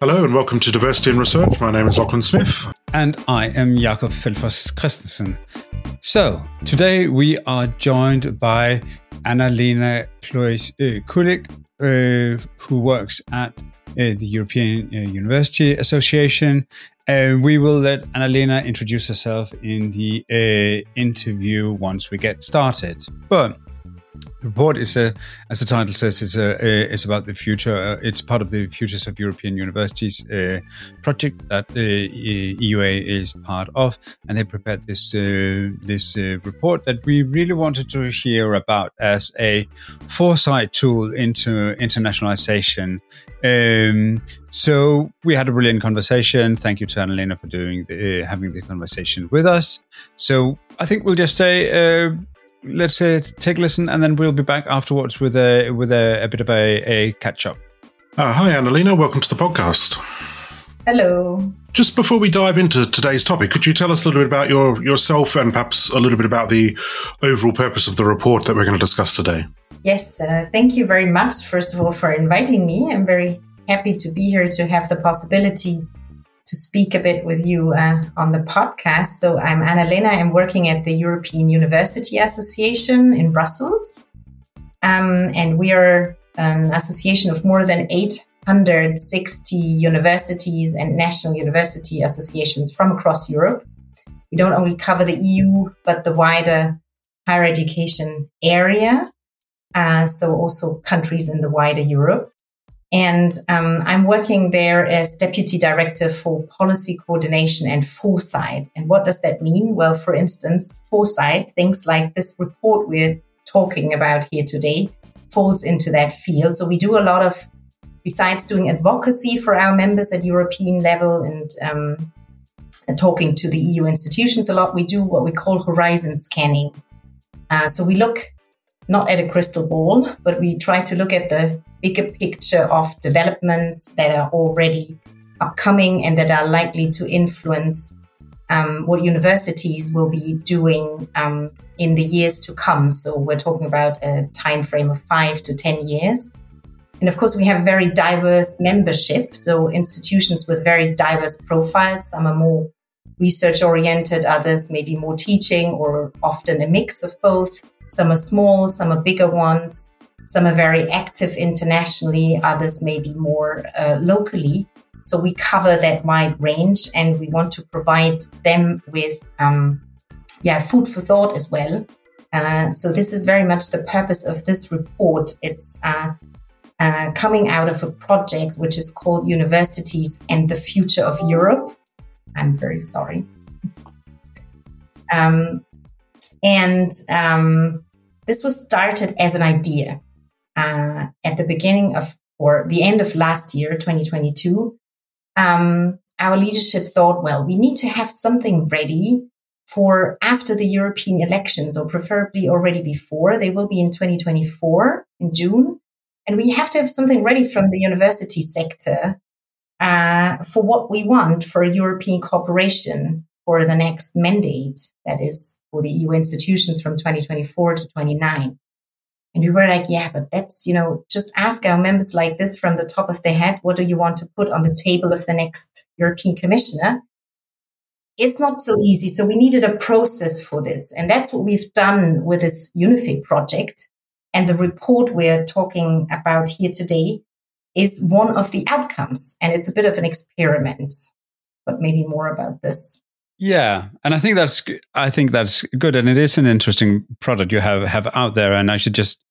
Hello and welcome to Diversity in Research. My name is Lachlan Smith. And I am Jakob Felfors Christensen. So, today we are joined by Anna-Lena Kulik, uh, who works at uh, the European uh, University Association. Uh, we will let Anna-Lena introduce herself in the uh, interview once we get started. But the report is, a, as the title says, is, a, is about the future. Uh, it's part of the Futures of European Universities uh, project that the EUA is part of, and they prepared this uh, this uh, report that we really wanted to hear about as a foresight tool into internationalization. Um, so we had a brilliant conversation. Thank you to Anna-Lena for doing the, uh, having the conversation with us. So I think we'll just say uh, let's uh, take a listen, and then we'll be back afterwards with a with a, a bit of a, a catch up. Uh, hi, Anna-Lena. Welcome to the podcast. Hello. Just before we dive into today's topic, could you tell us a little bit about your yourself and perhaps a little bit about the overall purpose of the report that we're going to discuss today? Yes, uh, thank you very much, first of all, for inviting me. I'm very happy to be here to have the possibility to speak a bit with you uh, on the podcast. So I'm Anna-Lena. I'm working at the European University Association in Brussels. Um, and we are an association of more than 860 universities and national university associations from across Europe. We don't only cover the EU, but the wider higher education area. Uh, so also countries in the wider Europe. And um, I'm working there as deputy director for policy coordination and foresight. And what does that mean? Well, for instance, foresight, things like this report we're talking about here today, falls into that field. So we do a lot of, besides doing advocacy for our members at European level and, um, and talking to the EU institutions a lot, we do what we call horizon scanning. Uh, so we look not at a crystal ball, but we try to look at the bigger picture of developments that are already upcoming and that are likely to influence um, what universities will be doing um, in the years to come. So we're talking about a time frame of five to ten years. And of course, we have very diverse membership, so institutions with very diverse profiles. Some are more research oriented, others maybe more teaching, or often a mix of both. Some are small, some are bigger ones. Some are very active internationally, others maybe more uh, locally. So we cover that wide range and we want to provide them with, um, yeah, food for thought as well. Uh, so this is very much the purpose of this report. It's uh, uh, coming out of a project which is called Universities and the Future of Europe. I'm very sorry. Um, and um, this was started as an idea uh, at the beginning of or the end of last year, 2022. Um, our leadership thought, well, we need to have something ready for after the European elections, or preferably already before. They will be in 2024 in June. And we have to have something ready from the university sector uh, for what we want for a European cooperation for the next mandate, that is for the EU institutions from 2024 to 29. And we were like, yeah, but that's, you know, just ask our members like this from the top of their head. What do you want to put on the table of the next European commissioner? It's not so easy. So we needed a process for this. And that's what we've done with this UNIFE project. And the report we're talking about here today is one of the outcomes. And it's a bit of an experiment, but maybe more about this. Yeah, and I think that's I think that's good, and it is an interesting product you have have out there. And I should just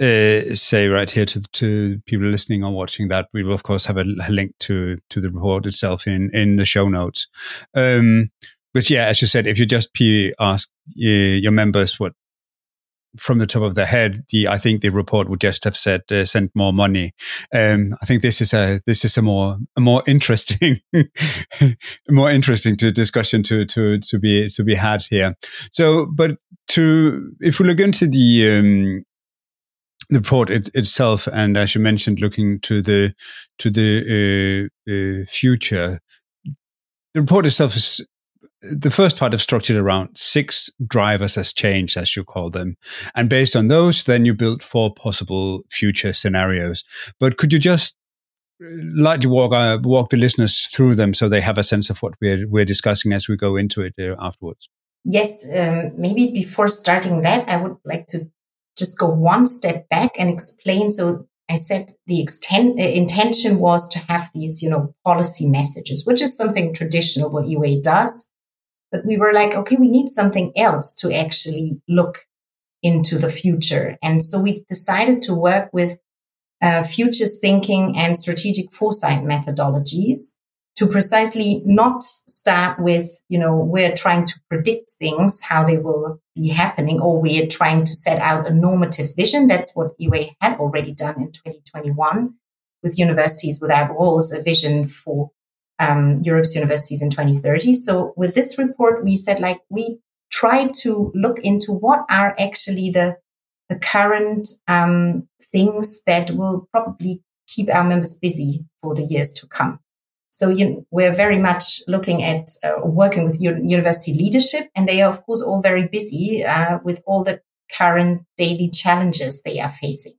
uh, say right here to to people listening or watching that we will of course have a, a link to to the report itself in in the show notes. Um, but yeah, as you said, if you just ask uh, your members what from the top of their head, the I think the report would just have said uh, send more money. Um, I think this is a this is a more a more interesting more interesting to discussion to to to be to be had here. So, but to if we look into the um, the report it, itself, and as you mentioned, looking to the to the uh, uh, future, the report itself is the first part is structured around six drivers as change, as you call them. And based on those, then you build four possible future scenarios. But could you just lightly walk uh, walk the listeners through them so they have a sense of what we're we're discussing as we go into it uh, afterwards. Yes, um, maybe before starting that, I would like to just go one step back and explain. So I said the extent, uh, intention was to have these, you know, policy messages, which is something traditional what UA does. But we were like, okay, we need something else to actually look into the future. And so we decided to work with uh, futures thinking and strategic foresight methodologies to precisely not start with, you know, we're trying to predict things, how they will be happening, or we're trying to set out a normative vision. That's what UA had already done in 2021 with Universities Without Walls, a vision for um, Europe's universities in 2030. So with this report, we said like we try to look into what are actually the the current um, things that will probably keep our members busy for the years to come. So you, we're very much looking at uh, working with university leadership, and they are of course all very busy uh, with all the current daily challenges they are facing.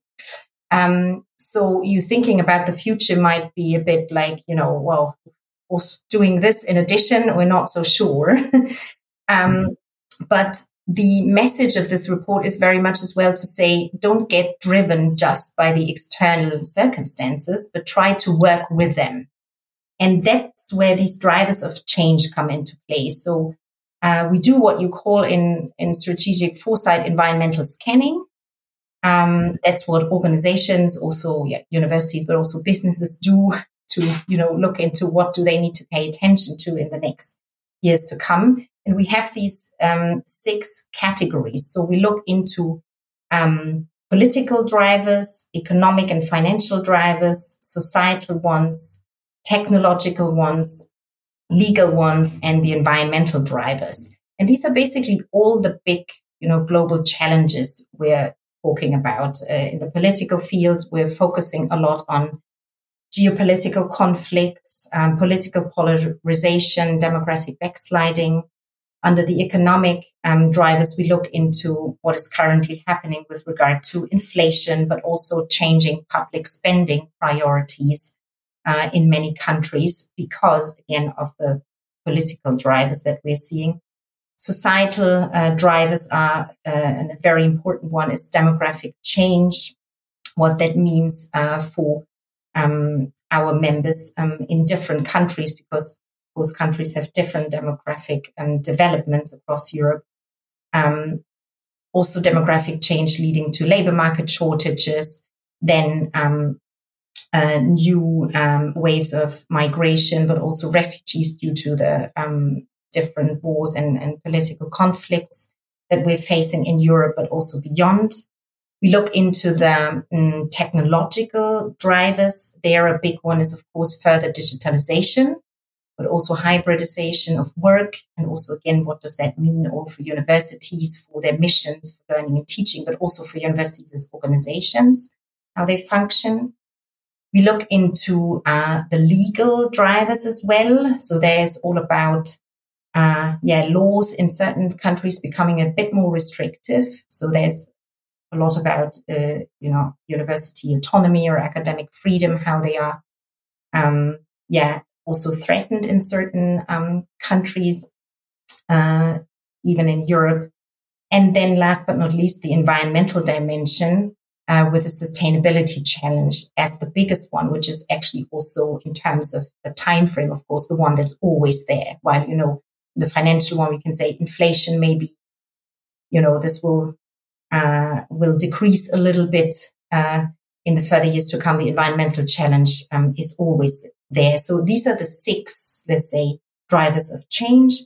Um, so you thinking about the future might be a bit like you know, well, was doing this in addition, we're not so sure. um, but the message of this report is very much as well to say don't get driven just by the external circumstances, but try to work with them. And that's where these drivers of change come into play. So uh, we do what you call in, in strategic foresight environmental scanning. Um, that's what organizations, also yeah, universities, but also businesses do to, you know, look into what do they need to pay attention to in the next years to come. And we have these um, six categories. So we look into um, political drivers, economic and financial drivers, societal ones, technological ones, legal ones, and the environmental drivers. And these are basically all the big, you know, global challenges we're talking about. Uh, in the political field, we're focusing a lot on geopolitical conflicts, um, political polarization, democratic backsliding. Under the economic um, drivers, we look into what is currently happening with regard to inflation, but also changing public spending priorities uh, in many countries because, again, of the political drivers that we're seeing. Societal uh, drivers are, uh, and a very important one is demographic change, what that means uh, for um, our members um, in different countries because those countries have different demographic um, developments across Europe. Um, also, demographic change leading to labor market shortages, then um, uh, new um, waves of migration, but also refugees due to the different wars and, and political conflicts that we're facing in Europe, but also beyond. We look into the um, technological drivers. There, a big one is, of course, further digitalization, but also hybridization of work. And also, again, what does that mean all for universities, for their missions, for learning and teaching, but also for universities as organizations, how they function. We look into uh, the legal drivers as well. So there's all about uh, yeah, laws in certain countries becoming a bit more restrictive. So there's a lot about, uh, you know, university autonomy or academic freedom, how they are, um, yeah, also threatened in certain um, countries, uh, even in Europe. And then last but not least, the environmental dimension uh, with the sustainability challenge as the biggest one, which is actually also in terms of the time frame, of course, the one that's always there. While, you know, the financial one, we can say inflation maybe, you know, this will uh, will decrease a little bit uh, in the further years to come. The environmental challenge um, is always there. So these are the six, let's say, drivers of change.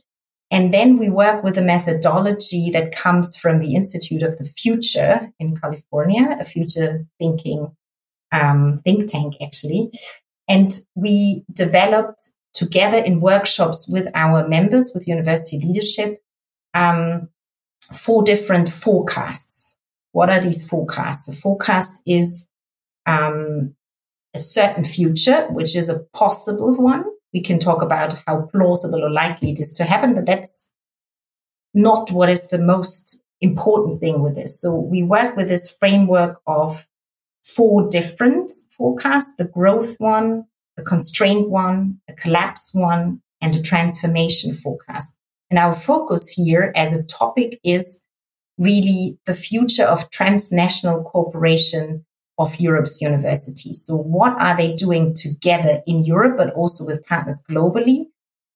And then we work with a methodology that comes from the Institute of the Future in California, a future thinking um, think tank, actually. And we developed together in workshops with our members, with university leadership, um, four different forecasts. What are these forecasts? A forecast is um, a certain future, which is a possible one. We can talk about how plausible or likely it is to happen, but that's not what is the most important thing with this. So we work with this framework of four different forecasts the growth one, a constraint one, a collapse one, and a transformation forecast. And our focus here as a topic is really the future of transnational cooperation of Europe's universities. So what are they doing together in Europe, but also with partners globally?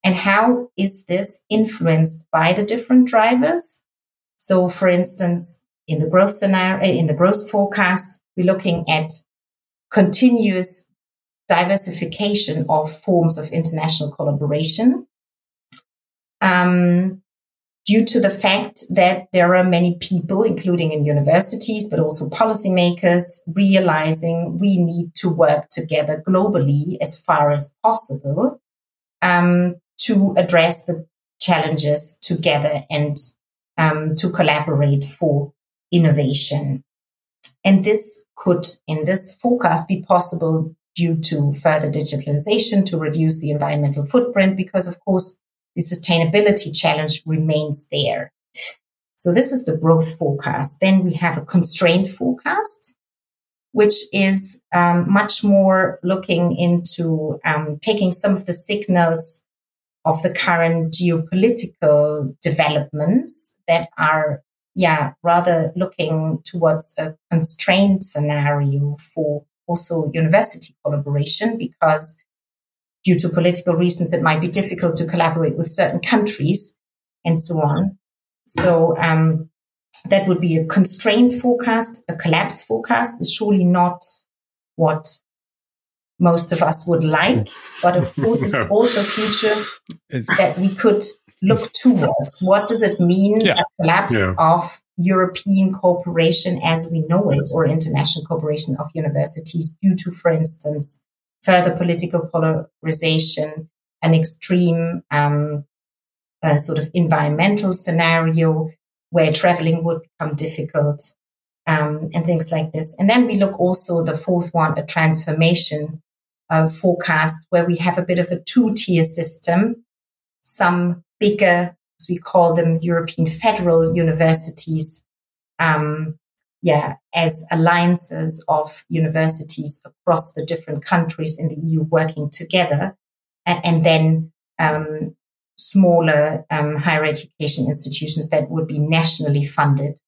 And how is this influenced by the different drivers? So for instance, in the growth scenario, eh, in the growth forecast, we're looking at continuous diversification of forms of international collaboration. Um, due to the fact that there are many people, including in universities, but also policymakers, realizing we need to work together globally as far as possible um, to address the challenges together and um, to collaborate for innovation. And this could, in this forecast, be possible due to further digitalization to reduce the environmental footprint, because of course, the sustainability challenge remains there. So this is the growth forecast. Then we have a constraint forecast, which is um, much more looking into um, taking some of the signals of the current geopolitical developments that are, yeah, rather looking towards a constrained scenario for also university collaboration because due to political reasons, it might be difficult to collaborate with certain countries and so on. So, um, that would be a constrained forecast. A collapse forecast is surely not what most of us would like. But of course, it's also a future that we could look towards. What does it mean, yeah. a collapse yeah. of European cooperation as we know it, or international cooperation of universities due to, for instance, further political polarization, an extreme um, uh, sort of environmental scenario where traveling would become difficult, um, and things like this. And then we look also the fourth one, a transformation uh, forecast where we have a bit of a two tier system. Some bigger, as we call them, European federal universities, um, yeah, as alliances of universities across the different countries in the EU working together, and, and then um, smaller um, higher education institutions that would be nationally funded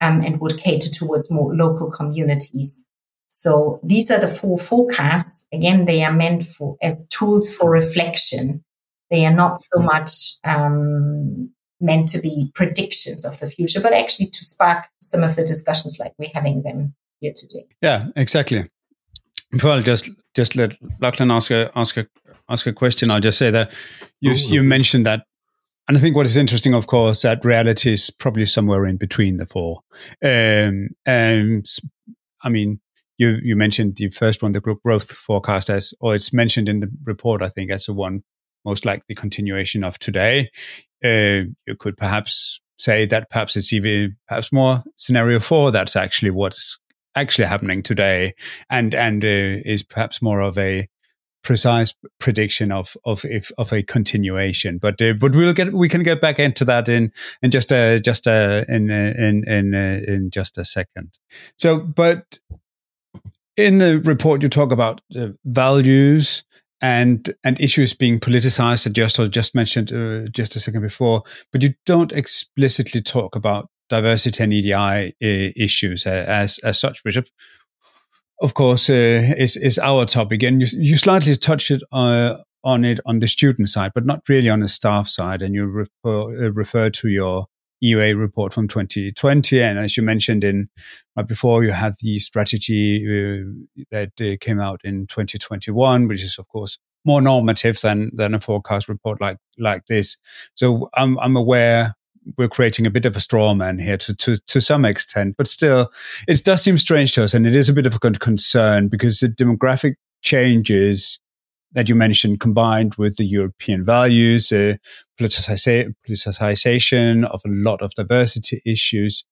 um, and would cater towards more local communities. So these are the four forecasts. Again, they are meant for as tools for reflection. They are not so much um, meant to be predictions of the future, but actually to spark some of the discussions like we're having them here today. Yeah, exactly. Before I'll just just let Lachlan ask a ask a ask a question, I'll just say that you Ooh. you mentioned that and I think what is interesting, of course, that reality is probably somewhere in between the four. Um, and I mean, you you mentioned the first one, the group growth forecast, as or it's mentioned in the report, I think, as the one most likely continuation of today. Uh, you could perhaps say that perhaps it's even perhaps more scenario four. That's actually what's actually happening today, and and uh, is perhaps more of a precise prediction of of if of a continuation. But uh, but we'll get we can get back into that in in just a just a in in in in just a second. So, but in the report, you talk about uh, values and and issues being politicized. That just just mentioned uh, just a second before, but you don't explicitly talk about diversity and EDI uh, issues as as such, which of, of course uh, is is our topic. And you you slightly touch it uh, on it on the student side, but not really on the staff side. And you refer, uh, refer to your EUA report from 2020. And as you mentioned in right before, you had the strategy uh, that uh, came out in 2021, which is of course more normative than than a forecast report like like this. So I'm I'm aware we're creating a bit of a straw man here to, to, to some extent, but still, it does seem strange to us. And it is a bit of a concern because the demographic changes that you mentioned, combined with the European values, uh, politicization of a lot of diversity issues,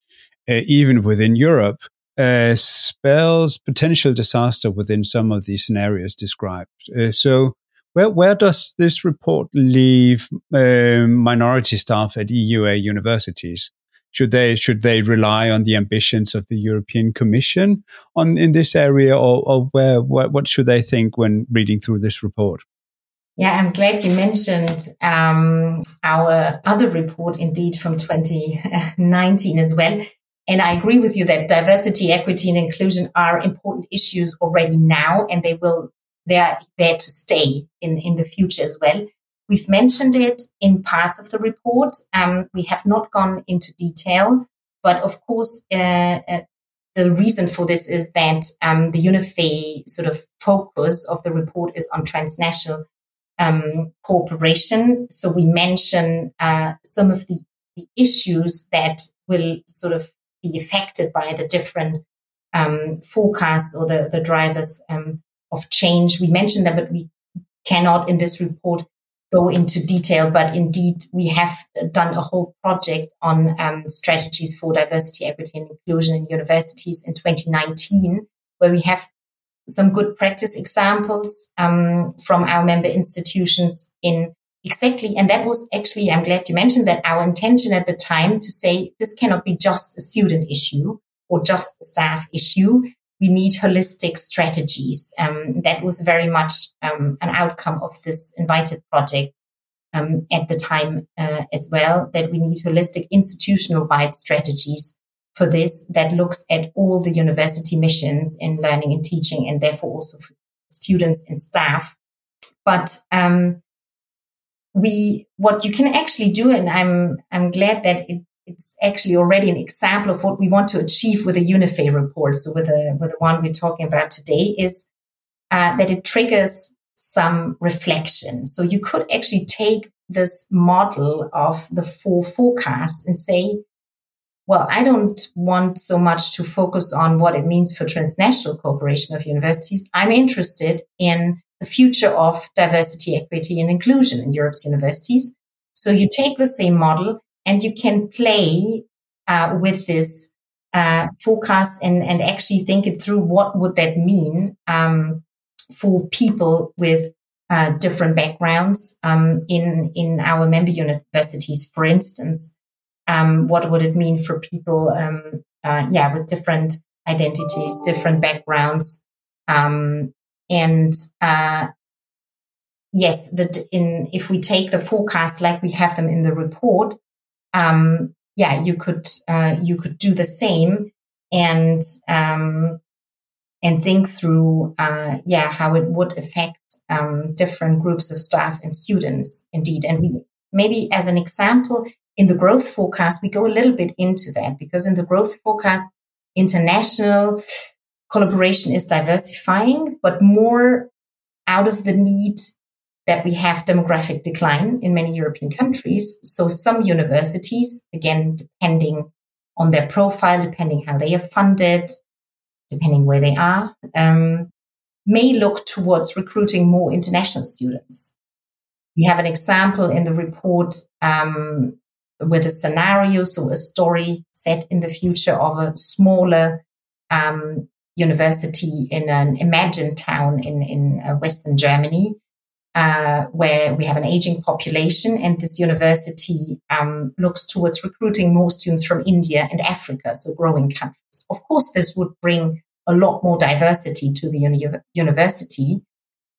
uh, even within Europe, uh, spells potential disaster within some of the scenarios described. Uh, so, where where does this report leave uh, minority staff at EUA universities? Should they should they rely on the ambitions of the European Commission on in this area, or, or where what, what should they think when reading through this report? Yeah, I'm glad you mentioned um, our other report, indeed, from 2019 as well. And I agree with you that diversity, equity, and inclusion are important issues already now, and they will they are there to stay in in the future as well. We've mentioned it in parts of the report. Um, we have not gone into detail, but of course, uh, uh, the reason for this is that um, the UNIFE sort of focus of the report is on transnational um, cooperation. So we mention uh, some of the, the, issues that will sort of be affected by the different um, forecasts or the, the drivers um, of change. We mention them, but we cannot in this report go into detail, but indeed we have done a whole project on um, strategies for diversity, equity, and inclusion in universities in 2019, where we have some good practice examples um, from our member institutions in exactly. And that was actually, I'm glad you mentioned that our intention at the time to say this cannot be just a student issue or just a staff issue. We need holistic strategies. Um, that was very much um, an outcome of this invited project um, at the time uh, as well, that we need holistic institutional wide strategies for this that looks at all the university missions in learning and teaching and therefore also for students and staff. But um, we what you can actually do, and I'm I'm glad that it, it's actually already an example of what we want to achieve with the UNIFE report. So with the with the one we're talking about today is uh, that it triggers some reflection. So you could actually take this model of the four forecasts and say, well, I don't want so much to focus on what it means for transnational cooperation of universities. I'm interested in the future of diversity, equity, and inclusion in Europe's universities. So you take the same model and you can play uh, with this uh, forecast and, and actually think it through. What would that mean um, for people with uh, different backgrounds um, in in our member universities, for instance? um, what would it mean for people, um, uh, yeah, with different identities, different backgrounds, um, and uh, yes, that in if we take the forecast like we have them in the report, um, yeah, you could uh, you could do the same and um, and think through, uh, yeah, how it would affect um, different groups of staff and students, indeed. And we maybe as an example, in the growth forecast, we go a little bit into that because in the growth forecast, international collaboration is diversifying, but more out of the need that we have demographic decline in many European countries. So some universities, again, depending on their profile, depending how they are funded, depending where they are, um, may look towards recruiting more international students. We have an example in the report um, with a scenario, so a story set in the future of a smaller um, university in an imagined town in, in uh, Western Germany, uh, where we have an aging population. And this university um, looks towards recruiting more students from India and Africa, so growing countries. Of course, this would bring a lot more diversity to the uni- university.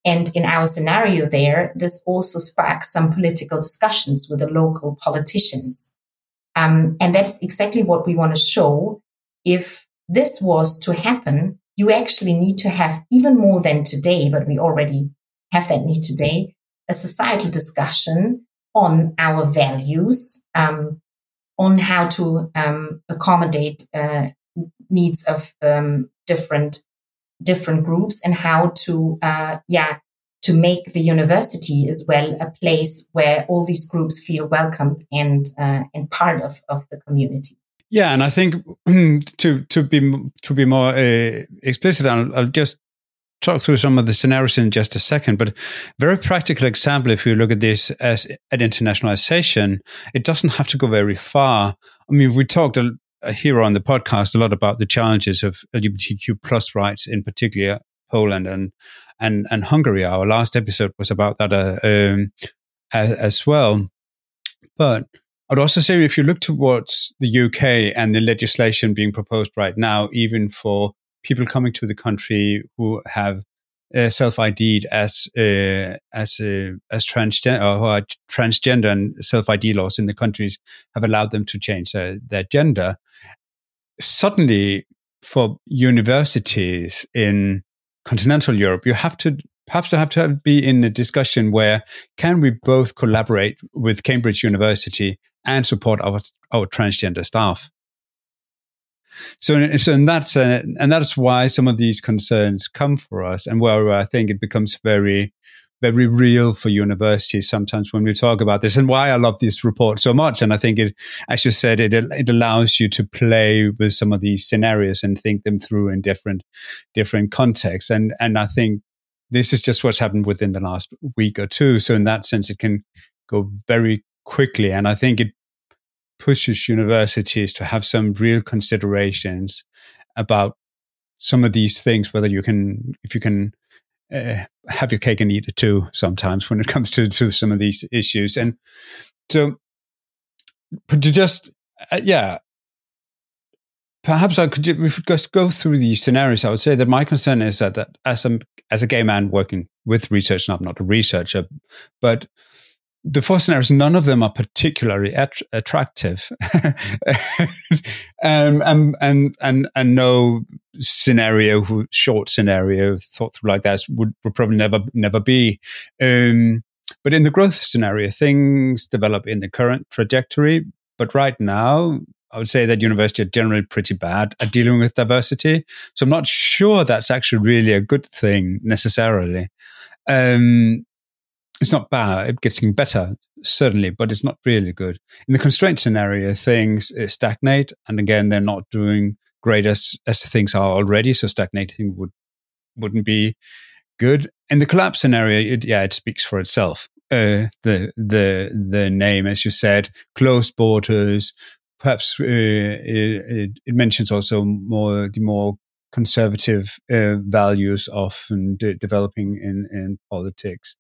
And in our scenario there, this also sparks some political discussions with the local politicians. Um, and that's exactly what we want to show. If this was to happen, you actually need to have even more than today, but we already have that need today, a societal discussion on our values, um, on how to um, accommodate uh, needs of um, different different groups and how to, uh, yeah, to make the university as well a place where all these groups feel welcome and uh, and part of, of the community. Yeah, and I think to to be to be more uh, explicit, I'll, I'll, just talk through some of the scenarios in just a second. But very practical example, if you look at this as at internationalization, it doesn't have to go very far. I mean, we talked a, here on the podcast a lot about the challenges of LGBTQ plus rights, in particular Poland and and and Hungary. Our last episode was about that uh, um, as, as, well. But I'd also say if you look towards the UK and the legislation being proposed right now, even for people coming to the country who have uh, self ID'd as uh, as uh, as transgender or transgender and self ID laws in the countries have allowed them to change uh, their gender. Suddenly, for universities in continental Europe, you have to perhaps to have to be in the discussion where can we both collaborate with Cambridge University and support our our transgender staff. So, so and that's uh, and that's why some of these concerns come for us, and where I think it becomes very, very real for universities sometimes when we talk about this, and why I love this report so much. And I think it, as you said, it it allows you to play with some of these scenarios and think them through in different different contexts. And and I think this is just what's happened within the last week or two. So in that sense, it can go very quickly, and I think it pushes universities to have some real considerations about some of these things, whether you can, if you can uh, have your cake and eat it too sometimes when it comes to, to some of these issues. And so, to just, uh, yeah, perhaps I could, we should just go through these scenarios. I would say that my concern is that, that as, a, as a gay man working with research, and I'm not a researcher, but the four scenarios, none of them are particularly att- attractive, um, and, and and and no scenario, short scenario thought through like that would, would probably never never be. Um, but in the growth scenario, things develop in the current trajectory. But right now, I would say that universities are generally pretty bad at dealing with diversity. So I'm not sure that's actually really a good thing necessarily. Um, it's not bad. It's getting better, certainly, but it's not really good. In the constraint scenario, things uh, stagnate. And again, they're not doing great as, as things are already. So stagnating would, wouldn't be good. In the collapse scenario, it, yeah, it speaks for itself. Uh, the, the, the name, as you said, closed borders, perhaps uh, it, it, mentions also more the more conservative uh, values often de- developing in, in politics.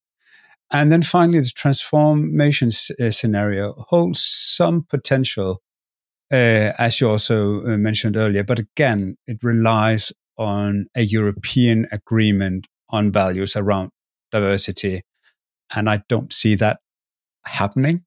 And then finally, the transformation uh, scenario holds some potential, uh, as you also uh, mentioned earlier. But again, it relies on a European agreement on values around diversity. And I don't see that happening.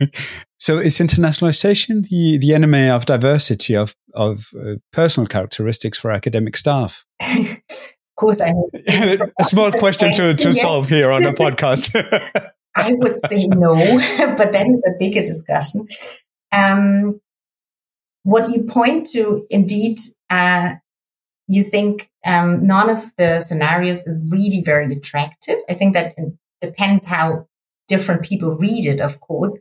so is internationalization the, the enemy of diversity of, of uh, personal characteristics for academic staff? course, I a small question to, to yes. solve here on the podcast. I would say no, but that is a bigger discussion. Um, what you point to, indeed, uh, you think um, none of the scenarios is really very attractive. I think that depends how different people read it, of course.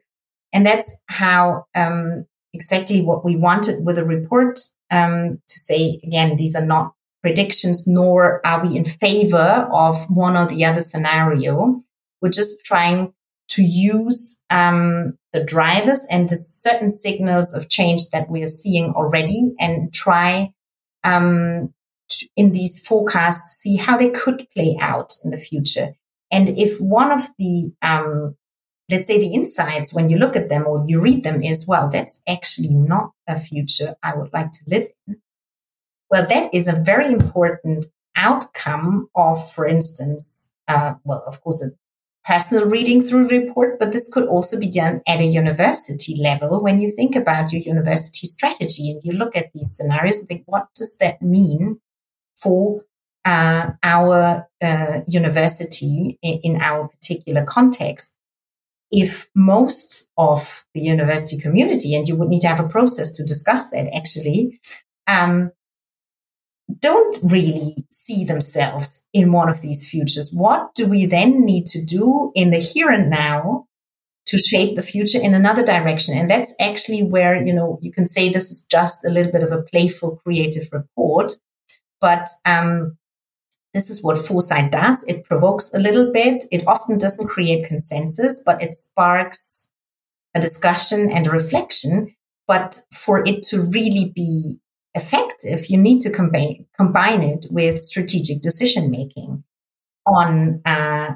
And that's how um, exactly what we wanted with the report um, to say, again, these are not predictions, nor are we in favor of one or the other scenario. We're just trying to use um, the drivers and the certain signals of change that we are seeing already and try um, to, in these forecasts to see how they could play out in the future. And if one of the, um, let's say the insights when you look at them or you read them is, well, that's actually not a future I would like to live in well, that is a very important outcome of, for instance, uh, well, of course, a personal reading through report, but this could also be done at a university level when you think about your university strategy and you look at these scenarios and think, what does that mean for uh, our uh, university in, in, our particular context? If most of the university community, and you would need to have a process to discuss that actually, um, don't really see themselves in one of these futures. What do we then need to do in the here and now to shape the future in another direction? And that's actually where, you know, you can say this is just a little bit of a playful creative report, but, um, this is what foresight does. It provokes a little bit. It often doesn't create consensus, but it sparks a discussion and a reflection. But for it to really be effective, you need to combine, combine it with strategic decision making on uh,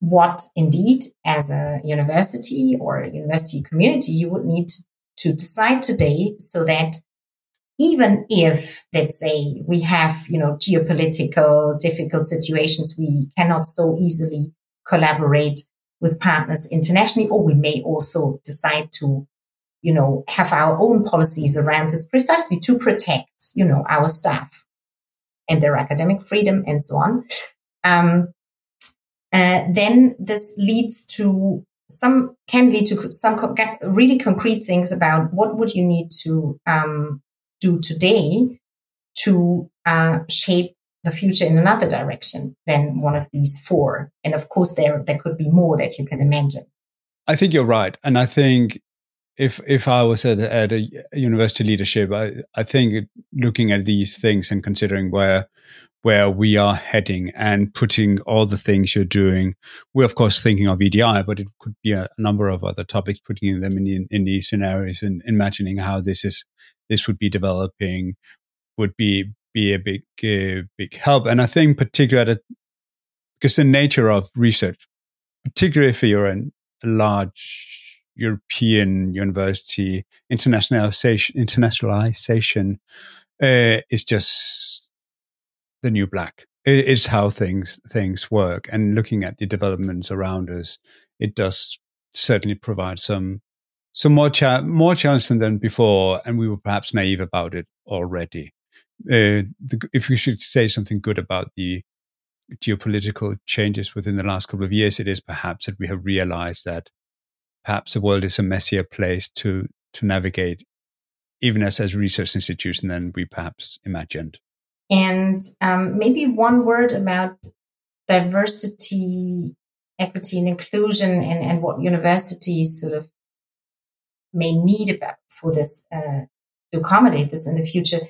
what indeed as a university or a university community you would need to decide today so that even if let's say we have you know geopolitical difficult situations we cannot so easily collaborate with partners internationally or we may also decide to you know have our own policies around this precisely to protect you know our staff and their academic freedom and so on um, uh, then this leads to some can lead to some co- really concrete things about what would you need to um, do today to uh, shape the future in another direction than one of these four. And of course, there there could be more that you can imagine. I think you're right, and I think if if I was at, at a university leadership, I I think looking at these things and considering where where we are heading and putting all the things you're doing. We're of course thinking of EDI, but it could be a, a number of other topics, putting them in, in, these scenarios and imagining how this is this would be developing would be be a big uh, big help. And I think particularly because the nature of research, particularly if you're in a large European university, internationalization internationalization uh, is just the new black. It's how things things work, and looking at the developments around us, it does certainly provide some some more cha- more challenge than before, and we were perhaps naive about it already. Uh, the, if we should say something good about the geopolitical changes within the last couple of years, it is perhaps that we have realized that perhaps the world is a messier place to to navigate, even as as research institution than we perhaps imagined. And um, maybe one word about diversity, equity, and inclusion, and, and what universities sort of may need about for this uh, to accommodate this in the future.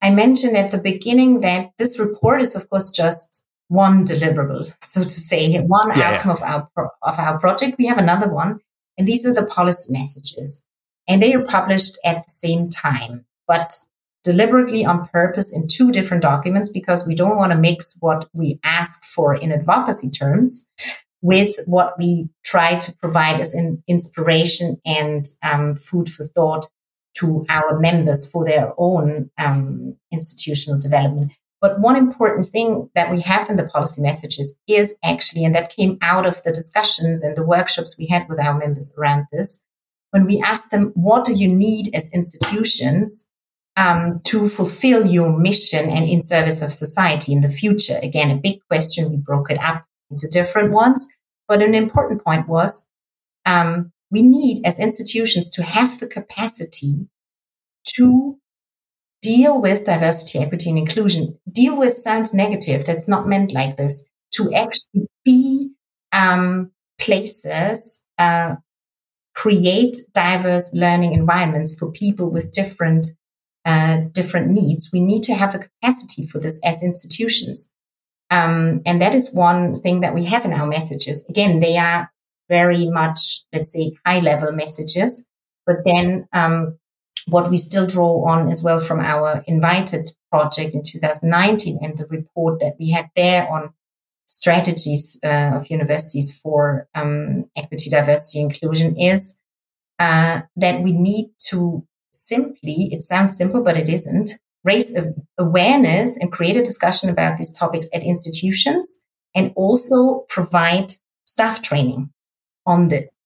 I mentioned at the beginning that this report is, of course, just one deliverable, so to say, one yeah, outcome yeah. of our pro- of our project. We have another one, and these are the policy messages, and they are published at the same time, but deliberately on purpose in two different documents because we don't want to mix what we ask for in advocacy terms with what we try to provide as an inspiration and um, food for thought to our members for their own um, institutional development. But one important thing that we have in the policy messages is actually, and that came out of the discussions and the workshops we had with our members around this, when we asked them, what do you need as institutions um, to fulfill your mission and in service of society in the future? Again, a big question. We broke it up into different ones. But an important point was um, we need as institutions to have the capacity to deal with diversity, equity, and inclusion. Deal with sounds negative. That's not meant like this. To actually be um, places, uh, create diverse learning environments for people with different uh, different needs. We need to have the capacity for this as institutions. Um, and that is one thing that we have in our messages. Again, they are very much, let's say, high level messages. But then um, what we still draw on as well from our invited project in 2019 and the report that we had there on strategies uh, of universities for um, equity, diversity, inclusion is uh, that we need to simply, it sounds simple, but it isn't, raise awareness and create a discussion about these topics at institutions and also provide staff training on this.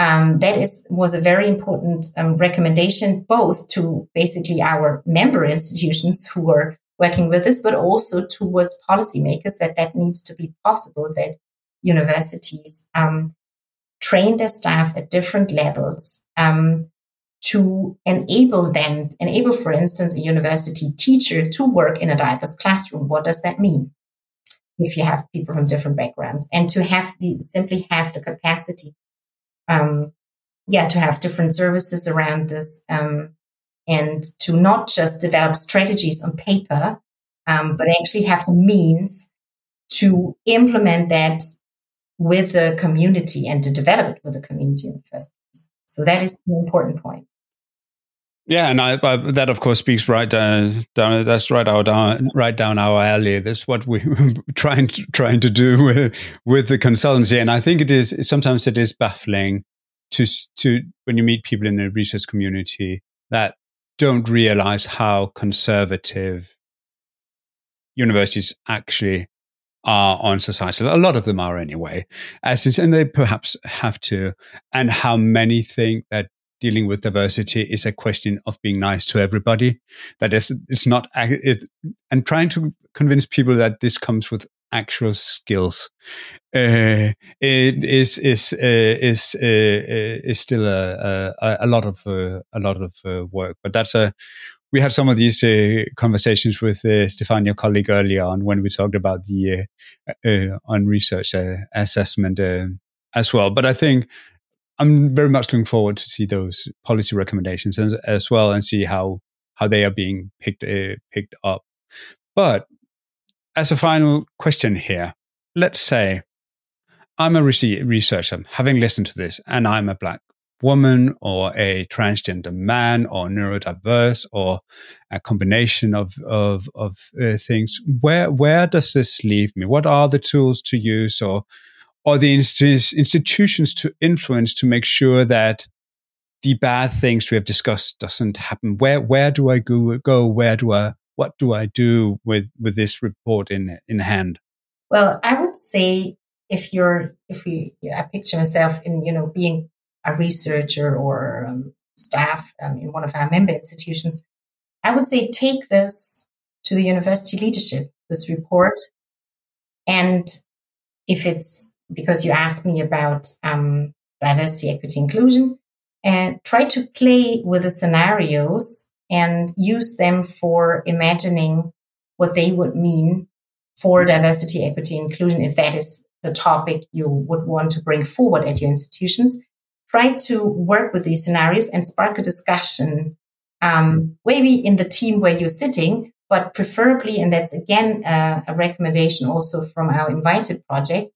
Um, that is was a very important um, recommendation, both to basically our member institutions who are working with this, but also towards policymakers that that needs to be possible. That universities um, train their staff at different levels um, to enable them, enable, for instance, a university teacher to work in a diverse classroom. What does that mean? If you have people from different backgrounds and to have the, simply have the capacity, um, yeah, to have different services around this, um, and to not just develop strategies on paper, um, but actually have the means to implement that with the community and to develop it with the community in the first place. So that is an important point. Yeah, and I, I, that of course speaks right down, down that's right our down, uh, right down our alley. That's what we're trying to, trying to do with with the consultancy, and I think it is sometimes it is baffling to to when you meet people in the research community that don't realize how conservative universities actually are on society. A lot of them are anyway, as and they perhaps have to, and how many think that dealing with diversity is a question of being nice to everybody. That is, it's not, it, and trying to convince people that this comes with actual skills uh, it is is uh, is uh, uh is still a, a, a lot of uh, a lot of uh, work. But that's a we had some of these conversations with uh, Stefan, your colleague, earlier on when we talked about the on research assessment as well. But I think I'm very much looking forward to see those policy recommendations as, as well and see how how they are being picked uh, picked up. But as a final question here, let's say I'm a researcher, having listened to this, and I'm a black woman or a transgender man or neurodiverse or a combination of of, of uh, things. Where where does this leave me? What are the tools to use or or the institutions to influence to make sure that the bad things we have discussed doesn't happen. Where where do i go go? Where do i what do i do with with this report in in hand? Well i would say if you're if we i picture myself in you know being a researcher or um, staff um, in one of our member institutions i would say take this to the university leadership this report. And if it's because you asked me about um, diversity, equity, inclusion, and try to play with the scenarios and use them for imagining what they would mean for diversity, equity, inclusion, if that is the topic you would want to bring forward at your institutions. Try to work with these scenarios and spark a discussion, um, maybe in the team where you're sitting, but preferably, and that's again uh, a recommendation also from our invited project,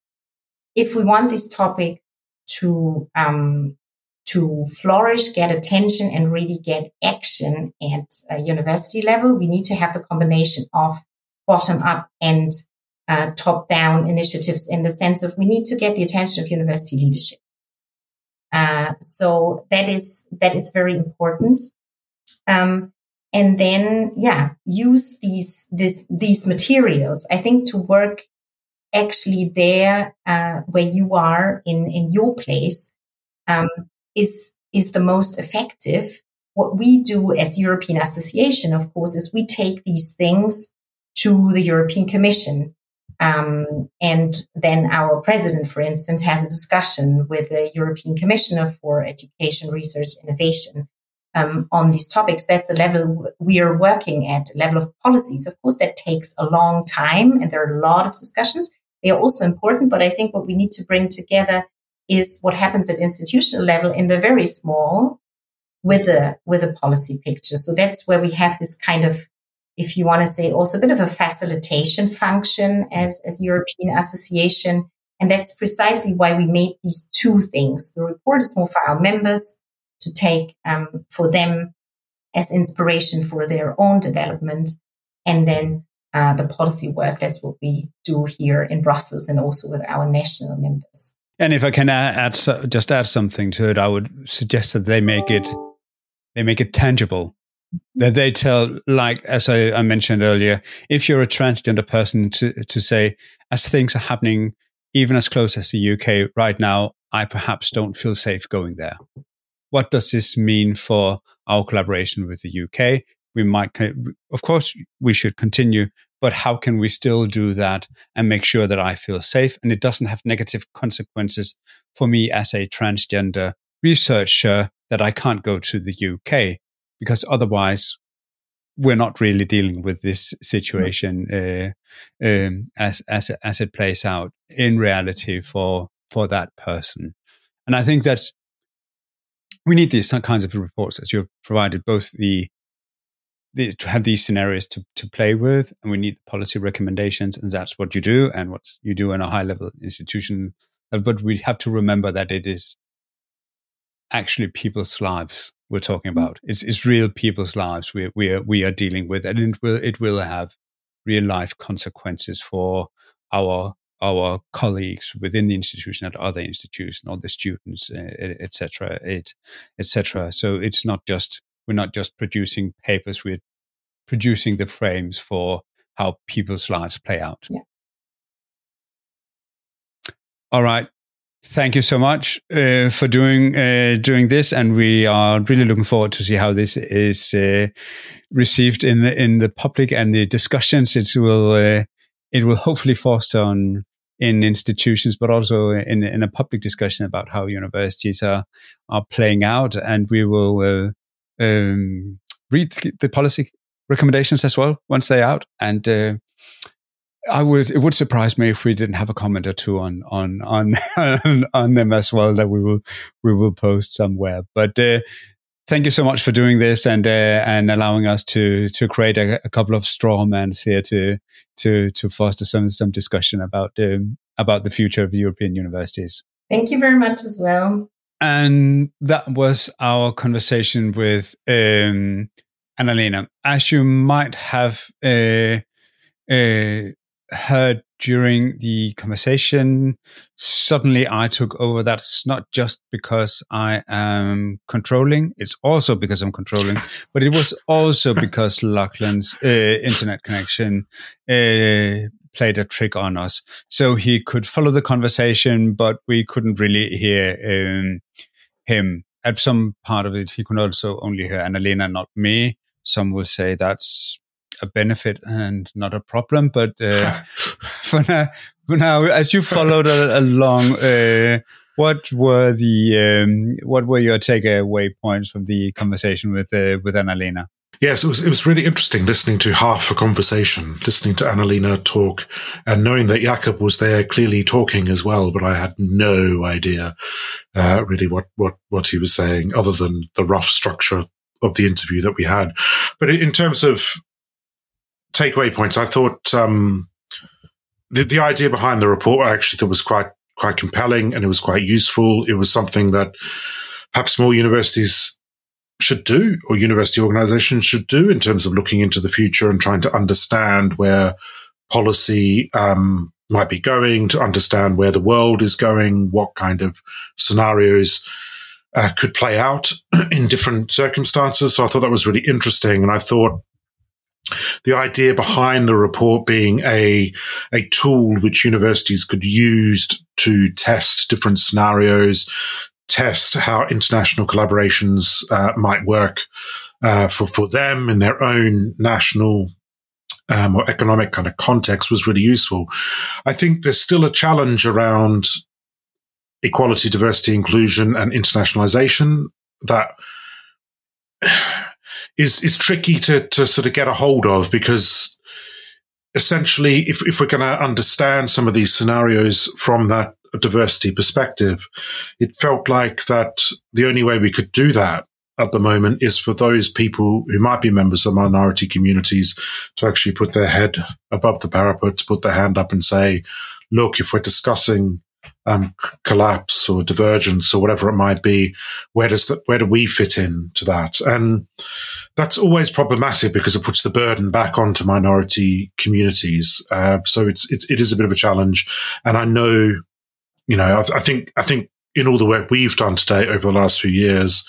if we want this topic to um, to flourish, get attention, and really get action at a university level, we need to have the combination of bottom up and uh, top down initiatives in the sense of we need to get the attention of university leadership. Uh, so that is that is very important. Um, and then, yeah, use these this these materials. I think to work actually there uh, where you are in in your place um, is is the most effective. What we do as European Association, of course, is we take these things to the European Commission. Um, and then our president, for instance, has a discussion with the European Commissioner for Education, Research, Innovation um, on these topics. That's the level we are working at, level of policies. Of course, that takes a long time and there are a lot of discussions. They are also important, but I think what we need to bring together is what happens at institutional level in the very small with a with a policy picture. So that's where we have this kind of, if you want to say, also a bit of a facilitation function as as European Association. And that's precisely why we made these two things. The report is more for our members to take um, for them as inspiration for their own development. And then uh, the policy work. That's what we do here in Brussels and also with our national members. And if I can add, add just add something to it, I would suggest that they make it they make it tangible. That they tell, like as I, I mentioned earlier, if you're a transgender person, to to say as things are happening, even as close as the UK right now, I perhaps don't feel safe going there. What does this mean for our collaboration with the UK? We might, of course, we should continue, but how can we still do that and make sure that I feel safe and it doesn't have negative consequences for me as a transgender researcher that I can't go to the UK because otherwise we're not really dealing with this situation uh, um, as as as it plays out in reality for for that person. And I think that we need these kinds of reports that you've provided, both the to have these scenarios to, to play with and we need the policy recommendations and that's what you do and what you do in a high level institution but we have to remember that it is actually people's lives we're talking mm. about. It's it's real people's lives we we are, we are dealing with, and it will it will have real life consequences for our our colleagues within the institution at other institutions, or the students, etc., it etc. So it's not just we're not just producing papers; we're producing the frames for how people's lives play out. Yeah. All right. Thank you so much uh, for doing uh, doing this, and we are really looking forward to see how this is uh, received in the in the public and the discussions. It will uh, it will hopefully foster on in institutions, but also in in a public discussion about how universities are are playing out, and we will uh, um, read the policy recommendations as well once they're out and uh, I would. It would surprise me if we didn't have a comment or two on on on on them as well that we will we will post somewhere. But uh, thank you so much for doing this and uh, and allowing us to to create a, a, couple of straw men here to to to foster some some discussion about um, about the future of European universities. Thank you very much as well. And that was our conversation with um, Anna-Lena. As you might have. Uh, uh, heard during the conversation, suddenly I took over. That's not just because I am controlling. It's also because I'm controlling, but it was also because Lachlan's uh, internet connection uh, played a trick on us. So he could follow the conversation, but we couldn't really hear um, him. At some part of it, he could also only hear Anna-Lena, not me. Some will say that's a benefit and not a problem. But uh, for now, for now, as you followed along, uh, what were the um, what were your takeaway points from the conversation with uh, with Anna-Lena? Yes, it was it was really interesting listening to half a conversation, listening to Anna-Lena talk, and knowing that Jakob was there, clearly talking as well. But I had no idea uh, really what what what he was saying, other than the rough structure of the interview that we had. But in terms of takeaway points, I thought um, the the idea behind the report I actually thought was quite quite compelling and it was quite useful. It was something that perhaps more universities should do or university organizations should do in terms of looking into the future and trying to understand where policy um, might be going, to understand where the world is going, what kind of scenarios uh, could play out in different circumstances. So I thought that was really interesting. And I thought the idea behind the report being a a tool which universities could use to test different scenarios, test how international collaborations uh, might work uh, for for them in their own national um, or economic kind of context was really useful. I think there's still a challenge around equality, diversity, inclusion, and internationalization that is is tricky to to sort of get a hold of because essentially, if if we're going to understand some of these scenarios from that diversity perspective, it felt like that the only way we could do that at the moment is for those people who might be members of minority communities to actually put their head above the parapet, to put their hand up and say, look, if we're discussing um, collapse or divergence or whatever it might be, where does that, where do we fit in to that? And that's always problematic because it puts the burden back onto minority communities. Uh, so it's, it's, it is a bit of a challenge. And I know, you know, I, I think, I think in all the work we've done today over the last few years,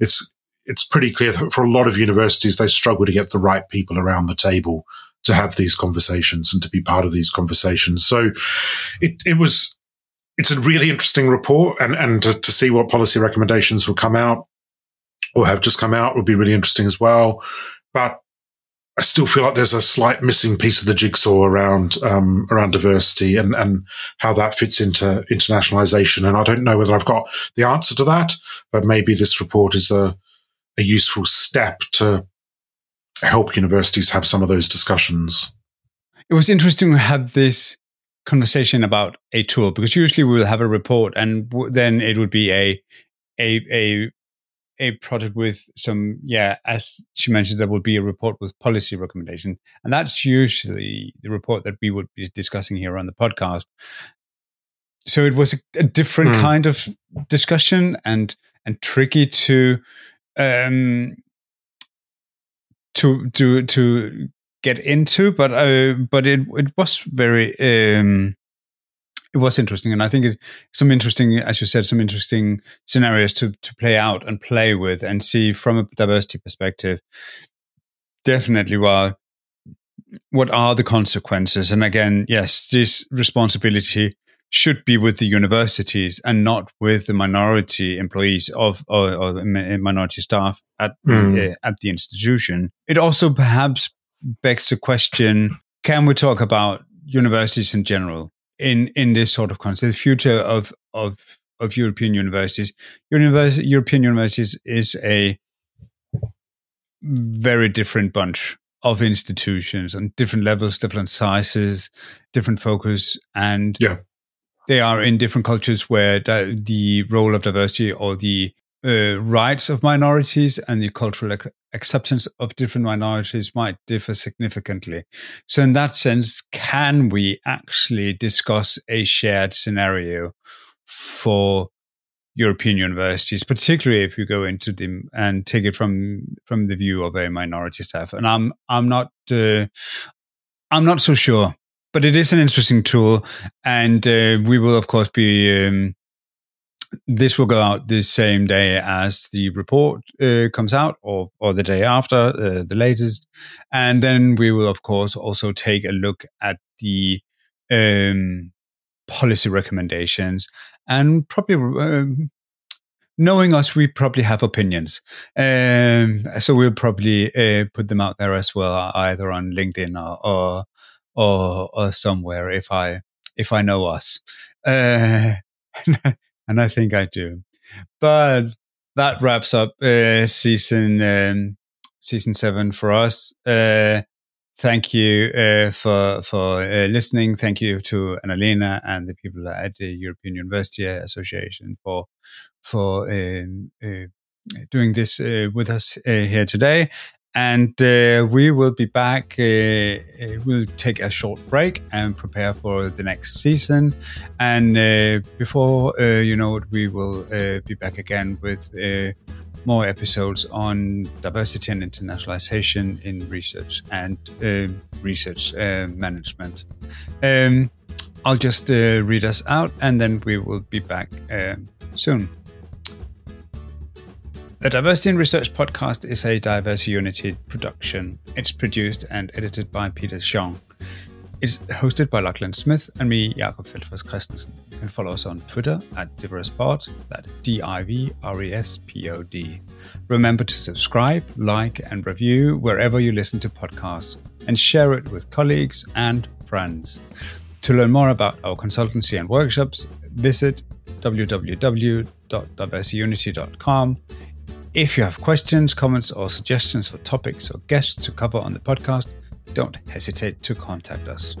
it's, it's pretty clear that for a lot of universities, they struggle to get the right people around the table to have these conversations and to be part of these conversations. So it, it was, it's a really interesting report and, and to, to, see what policy recommendations will come out or have just come out would be really interesting as well. But I still feel like there's a slight missing piece of the jigsaw around um, around diversity and, and how that fits into internationalization. And I don't know whether I've got the answer to that, but maybe this report is a, a useful step to help universities have some of those discussions. It was interesting to have this conversation about a tool because usually we will have a report and w- then it would be a a a a project with some yeah as she mentioned there will be a report with policy recommendation and that's usually the report that we would be discussing here on the podcast so it was a, a different mm. kind of discussion and and tricky to um, to to to get into, but uh, but it it was very um, it was interesting, and I think it, some interesting, as you said, some interesting scenarios to to play out and play with and see from a diversity perspective. Definitely, well, what are the consequences? And again, yes, this responsibility should be with the universities and not with the minority employees of or, or minority staff at mm. uh, at the institution. It also perhaps begs the question: Can we talk about universities in general in in this sort of context? The future of of of European universities. Universi- European universities is a very different bunch of institutions on different levels, different sizes, different focus, and yeah they are in different cultures where the, the role of diversity or the uh, rights of minorities and the cultural ac- acceptance of different minorities might differ significantly. So, in that sense, can we actually discuss a shared scenario for European universities, particularly if you go into them and take it from from the view of a minority staff? And I'm I'm not uh, I'm not so sure but it is an interesting tool, and uh, we will of course be. Um, this will go out the same day as the report uh, comes out, or or the day after, uh, the latest, and then we will of course also take a look at the um, policy recommendations and probably. Um, knowing us, we probably have opinions. Um, so we'll probably uh, put them out there as well, either on LinkedIn or, or or, or somewhere if I if I know us, uh, and I think I do. But that wraps up uh, season um, season seven for us. Uh, thank you uh, for for uh, listening. Thank you to Anna-Lena and the people at the European University Association for for um, uh, doing this uh, with us here today. And uh, we will be back. Uh, uh, we'll take a short break and prepare for the next season. And uh, before uh, you know it, we will uh, be back again with more episodes on diversity and internationalization in research and research management. Um, I'll just read us out and then we will be back soon. The Diversity in Research podcast is a Diversity Unity production. It's produced and edited by Peter Xiong. It's hosted by Lachlan Smith and me, Jakob Feldfors Christensen. You can follow us on Twitter at Divrespod, that's D I V R E S P O D. Remember to subscribe, like, and review wherever you listen to podcasts, and share it with colleagues and friends. To learn more about our consultancy and workshops, visit www.diversityunity.com if you have questions, comments, or suggestions for topics or guests to cover on the podcast, don't hesitate to contact us.